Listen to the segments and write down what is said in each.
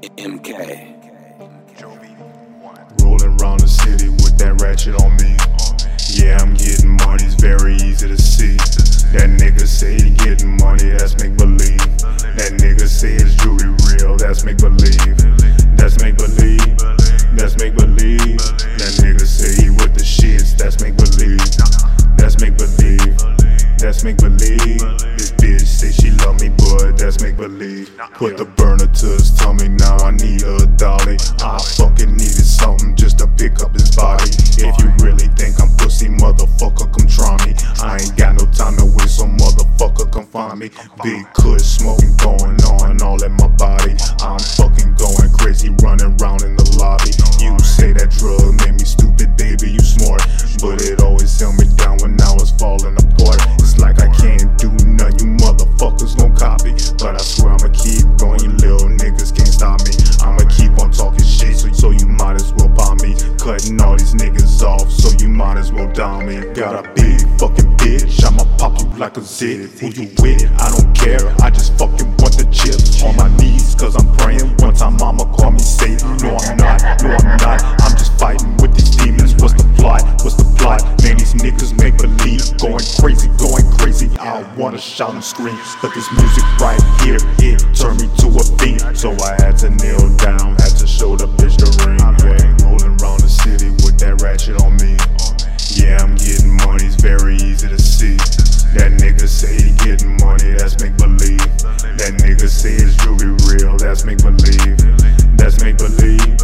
MK. Rolling around the city with that ratchet on me. That's make believe. This bitch say she love me, but that's make believe. Put the burner to his tummy, now I need a dolly. I fucking needed something just to pick up his body. If you really think I'm pussy, motherfucker, come try me. I ain't got no time to waste, so motherfucker, come find me. Big kush smoking going on all in my body. I'm might as well down me. Got a big fucking bitch, I'ma pop you like a zit. Who you with? I don't care, I just fucking want the chips. On my knees, cause I'm praying. One time mama call me Satan. No, I'm not, no, I'm not. I'm just fighting with these demons. What's the plot? What's the plot? Man, these niggas make believe. Going crazy, going crazy. I wanna shout and scream. But this music right here, it turned me to a fiend. So I had to kneel down, had to show the bitch the ring. To see. That nigga say he getting money, that's make believe. That nigga say his jewelry real, that's make believe. That's make believe.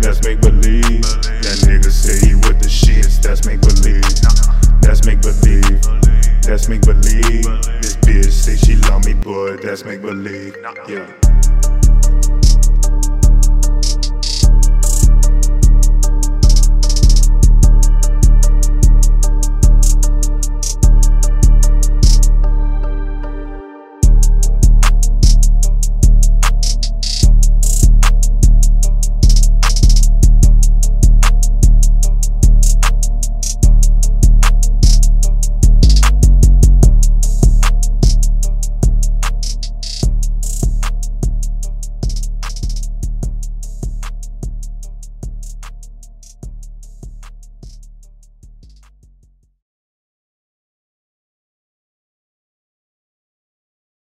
That's make believe. That nigga say he with the shits, that's make believe. That's make believe. That's make believe. This bitch say she love me, but that's make believe. Yeah.